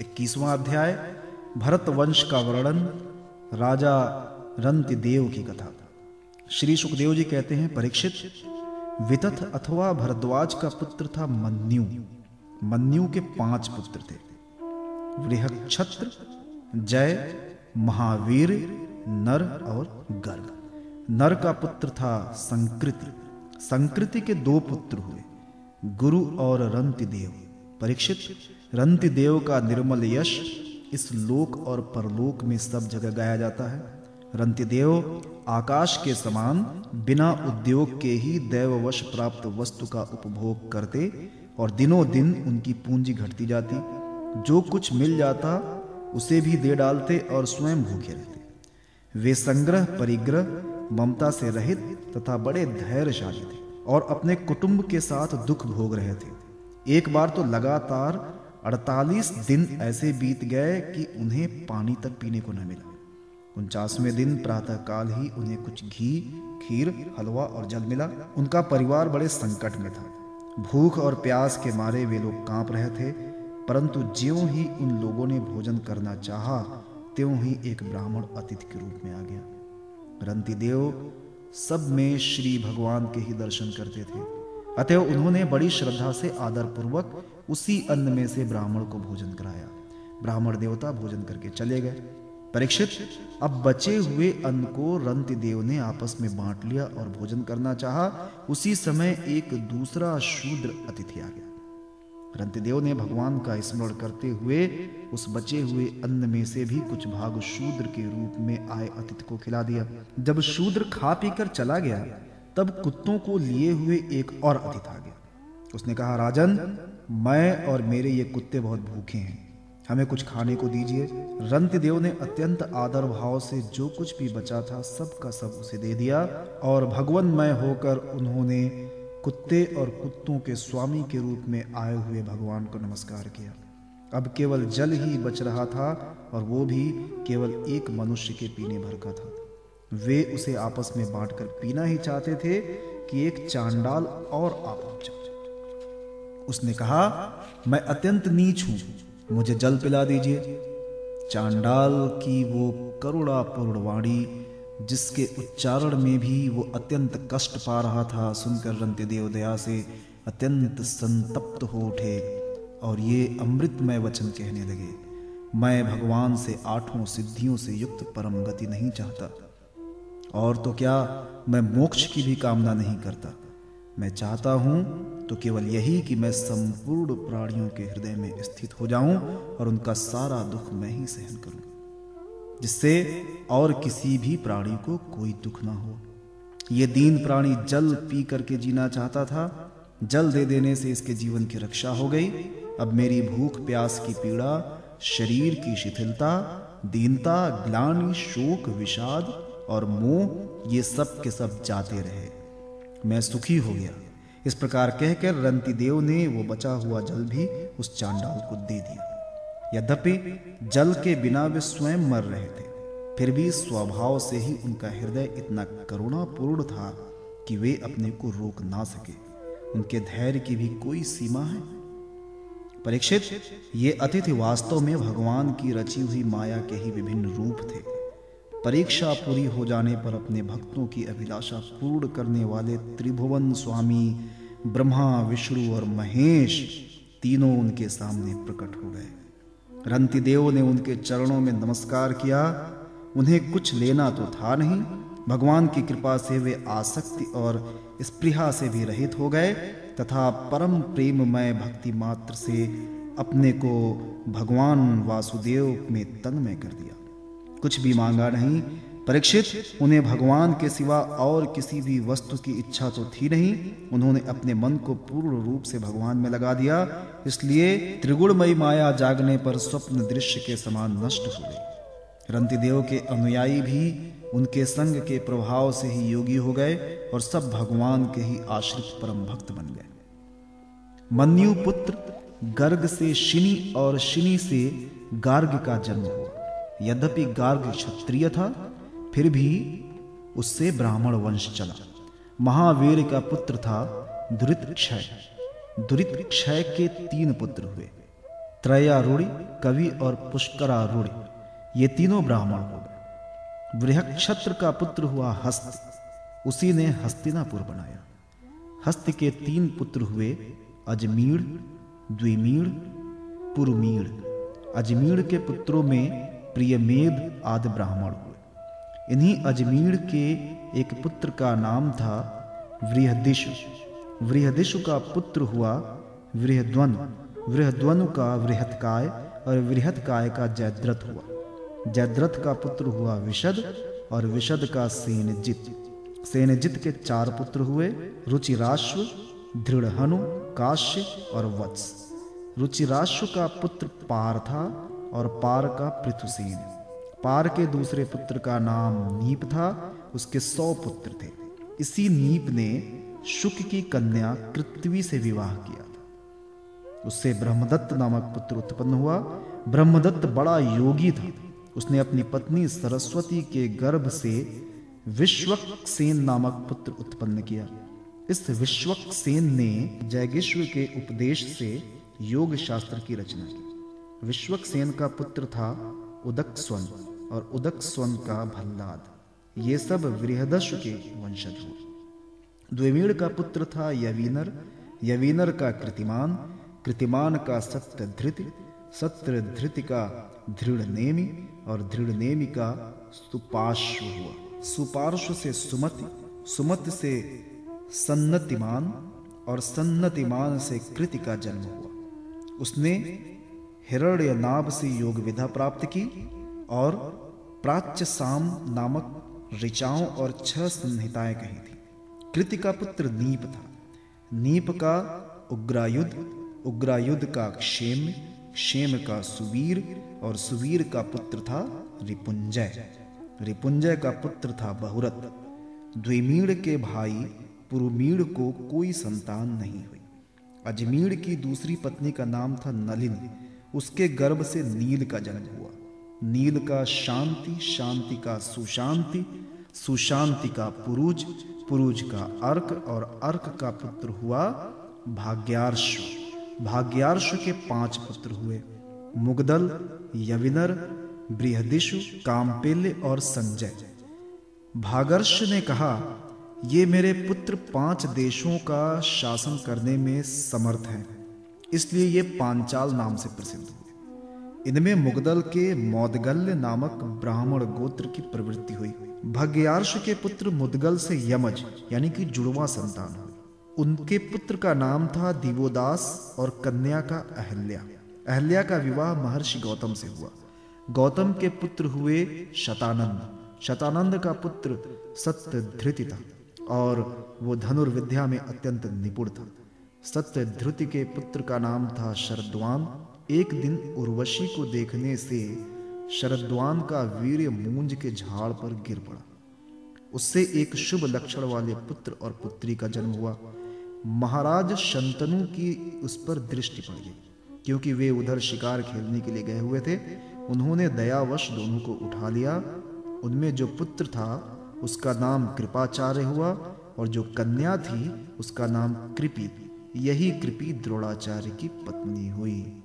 इक्कीसवां अध्याय, भरत वंश का वर्णन, राजा रंति देव की कथा। श्री सुखदेव जी कहते हैं, परीक्षित, वितथ अथवा भरद्वाज का पुत्र था मन्यु। मन्यु के पाँच पुत्र थे। बृहक्षत्र जय, महावीर, नर और गर्ग। नर का पुत्र था संकृति। संकृति के दो पुत्र हुए, गुरु और रंति देव परीक्षित, रंति देव का निर्मल यश इस लोक और परलोक में सब जगह गाया जाता है। रंति देव आकाश के समान बिना उद्योग के ही दैववश प्राप्त वस्तु का उपभोग करते और दिनों दिन उनकी पूंजी घटती जाती। जो कुछ मिल जाता, उसे भी दे डालते और स्वयं भूखे रहते। वे संग्रह, परिग्रह, ममता से रहित तथा बड़े धैर्यशाली थे और अपने कुटुंब के साथ दुख भोग रहे थे। एक बार तो लगातार 48 दिन ऐसे बीत गए कि उन्हें पानी तक पीने को न मिला। उनचासवें दिन प्रातः काल ही उन्हें कुछ घी, खीर, हलवा और जल मिला। उनका परिवार बड़े संकट में था। भूख और प्यास के मारे वे लोग काँप रहे थे, परंतु ज्यों ही उन लोगों ने भोजन करना चाहा, त्यों ही एक ब्राह्मण अतिथि के रूप में आ गया। रंती देव सब में श्री भगवान के ही दर्शन करते थे। अतः उन्होंने बड़ी श्रद्धा से आदर पूर्वक उसी अन्न में से ब्राह्मण को भोजन कराया। ब्राह्मण देवता भोजन करके चले गए। परीक्षित, अब बचे हुए अन्न को रंति देव ने आपस में बांट लिया और भोजन करना चाहा। उसी समय एक दूसरा शूद्र अतिथि आ गया। रंतिदेव ने भगवान का स्मरण करते हुए उस बचे हुए अन्न में से भी कुछ भाग शूद्र के रूप में आए अतिथि को खिला दिया। जब शूद्र खा पीकर चला गया तब कुत्तों को लिए हुए एक और अतिथि आ गया। उसने कहा, राजन, मैं और मेरे ये कुत्ते बहुत भूखे हैं। हमें कुछ खाने को दीजिए। रंत देव ने अत्यंत आदर भाव से जो कुछ भी बचा था सब का सब उसे दे दिया और भगवान होकर उन्होंने कुत्ते और कुत्तों के स्वामी के रूप में आए हुए भगवान को नमस्कार किया। अब केवल जल ही बच रहा था और वो भी केवल एक मनुष्य के पीने भर का था। वे उसे आपस में बांटकर पीना ही चाहते थे कि एक चांडाल और आ पहुँचा उसने कहा, मैं अत्यंत नीच हूँ, मुझे जल पिला दीजिए। चांडाल की वो करुणा पूर्णवाणी जिसके उच्चारण में भी वो अत्यंत कष्ट पा रहा था, सुनकर रंते देव दया से अत्यंत संतप्त हो उठे और ये अमृतमय वचन कहने लगे, मैं भगवान से आठों सिद्धियों से युक्त परम गति नहीं चाहता। और तो क्या मैं मोक्ष की भी कामना नहीं करता। मैं चाहता हूँ तो केवल यही कि मैं संपूर्ण प्राणियों के हृदय में स्थित हो जाऊँ और उनका सारा दुख मैं ही सहन करूँ, जिससे और किसी भी प्राणी को कोई दुख ना हो। यह दीन प्राणी जल पी करके जीना चाहता था, जल दे देने से इसके जीवन की रक्षा हो गई। अब मेरी भूख, प्यास की पीड़ा, शरीर की शिथिलता, दीनता, ग्लानि, शोक, विषाद और मुँह ये सब के सब जाते रहे। मैं सुखी हो गया। इस प्रकार कहकर रंती देव ने वो बचा हुआ जल भी उस चांडाल को दे दिया। यद्यपि जल के बिना वे स्वयं मर रहे थे, फिर भी स्वभाव से ही उनका हृदय इतना करुणापूर्ण था कि वे अपने को रोक ना सके। उनके धैर्य की भी कोई सीमा है? परीक्षित, ये अतिथि वास्तव में भगवान की रची हुई माया के ही विभिन्न रूप थे। परीक्षा पूरी हो जाने पर अपने भक्तों की अभिलाषा पूर्ण करने वाले त्रिभुवन स्वामी, ब्रह्मा, विष्णु और महेश तीनों उनके सामने प्रकट हो गए। रंतिदेव ने उनके चरणों में नमस्कार किया। उन्हें कुछ लेना तो था नहीं। भगवान की कृपा से वे आसक्ति और स्पृहा से भी रहित हो गए तथा परम प्रेममय भक्ति मात्र से अपने को भगवान वासुदेव में तन्मय कर दिया। कुछ भी मांगा नहीं, परीक्षित, उन्हें भगवान के सिवा और किसी भी वस्तु की इच्छा तो थी नहीं। उन्होंने अपने मन को पूर्ण रूप से भगवान में लगा दिया, इसलिए त्रिगुणमयी माया जागने पर स्वप्न दृश्य के समान नष्ट हो गई रंतिदेव के अनुयायी भी उनके संग के प्रभाव से ही योगी हो गए और सब भगवान के ही आश्रित परम भक्त बन गए। मन्यु पुत्र गर्ग से शिनी और शिनी से गार्ग का जन्म हुआ। यद्यपि गार्ग क्षत्रिय था, फिर भी उससे ब्राह्मण वंश चला। महावीर का पुत्र था दुरित क्षय दुरित क्षय के तीन पुत्र हुए। त्रयारूढ़ कवि और पुष्करारूढ़ ये तीनों ब्राह्मण हो गए। बृहक्षत्र का पुत्र हुआ हस्त। उसी ने हस्तिनापुर बनाया। हस्त के तीन पुत्र हुए अजमीर, द्विमीर, पुरमीर। अजमीर के पुत्रों में प्रियमेध आदि ब्राह्मण हुए। इन्हीं अजमीर के एक पुत्र का नाम था वृहदिशु। वृहदिशु का पुत्र हुआ वृहद्वन। वृहद्वनु का वृहत्काय और वृहत्काय का जयद्रथ हुआ। जयद्रथ का पुत्र हुआ विशद और विशद का सेनजित। सेनजित के चार पुत्र हुए रुचिराश्व, दृढ़हनु, काश्य और वत्स। रुचिराश्व का पुत्र पार था और पार का पृथुसेन। पार के दूसरे पुत्र का नाम नीप था, उसके सौ पुत्र थे। इसी नीप ने शुक की कन्या कृत्वी से विवाह किया था। उससे ब्रह्मदत्त नामक पुत्र उत्पन्न हुआ। ब्रह्मदत्त बड़ा योगी था। उसने अपनी पत्नी सरस्वती के गर्भ से विश्वक सेन नामक पुत्र उत्पन्न किया। इस विश्वक सेन ने जयगेश्वर के उपदेश से योग शास्त्र की रचना की। विश्वक सेन का पुत्र था उदक स्वन और उदक स्वन का भल्लाद। ये सब वृहदश के वंशज हुए द्विमीण का पुत्र था यवीनर। यवीनर का कृतिमान। कृतिमान का सत्य धृति सत्य धृति का दृढ़ नेमी और दृढ़ नेमी का सुपार्श्व हुआ। सुपार्श्व से सुमति सुमति से सन्नतिमान और सन्नतिमान से कृति का जन्म हुआ। उसने हिरण्य नाभ से योग विधा प्राप्त की और प्राच्य साम नामक ऋचाओं और छह संहिताएँ कही थी। कृति का पुत्र नीप था। नीप का उग्रायुध उग्रायुध का क्षेम क्षेम का सुवीर और सुवीर का पुत्र था रिपुंजय। रिपुंजय का पुत्र था बहुरत द्विमीण के भाई पुरुमीण को कोई संतान नहीं हुई। अजमीर की दूसरी पत्नी का नाम था नलिन। उसके गर्भ से नील का जन्म हुआ। नील का शांति शांति का सुशांति सुशांति का पुरुज पुरुज का अर्क और अर्क का पुत्र हुआ भाग्यार्श भाग्यार्श के पाँच पुत्र हुए, मुगदल, यविनर, बृहदिशु, कामपेल्य और संजय। भागर्ष ने कहा, ये मेरे पुत्र पाँच देशों का शासन करने में समर्थ हैं। इसलिए ये पांचाल नाम से प्रसिद्ध हुए इनमें मुगदल के मौदगल्य नामक ब्राह्मण गोत्र की प्रवृत्ति हुई। भग्यार्ष के पुत्र मुदगल से यमज, यानी कि जुड़वा संतान हुई। उनके पुत्र का नाम था दिवोदास और कन्या का अहल्या। अहल्या का विवाह महर्षि गौतम से हुआ। गौतम के पुत्र हुए शतानंद। शतानंद का पुत्र सत्य धृति था और वो धनुर्विद्या में अत्यंत निपुण था। सत्य धृति के पुत्र का नाम था शरद्वान। एक दिन उर्वशी को देखने से शरद्वान का वीर मूंज के झाड़ पर गिर पड़ा। उससे एक शुभ लक्षण वाले पुत्र और पुत्री का जन्म हुआ। महाराज शंतनु की उस पर दृष्टि पड़ गई, क्योंकि वे उधर शिकार खेलने के लिए गए हुए थे। उन्होंने दयावश दोनों को उठा लिया। उनमें जो पुत्र था, उसका नाम कृपाचार्य हुआ और जो कन्या थी, उसका नाम कृपी यही कृपी द्रोणाचार्य की पत्नी हुई।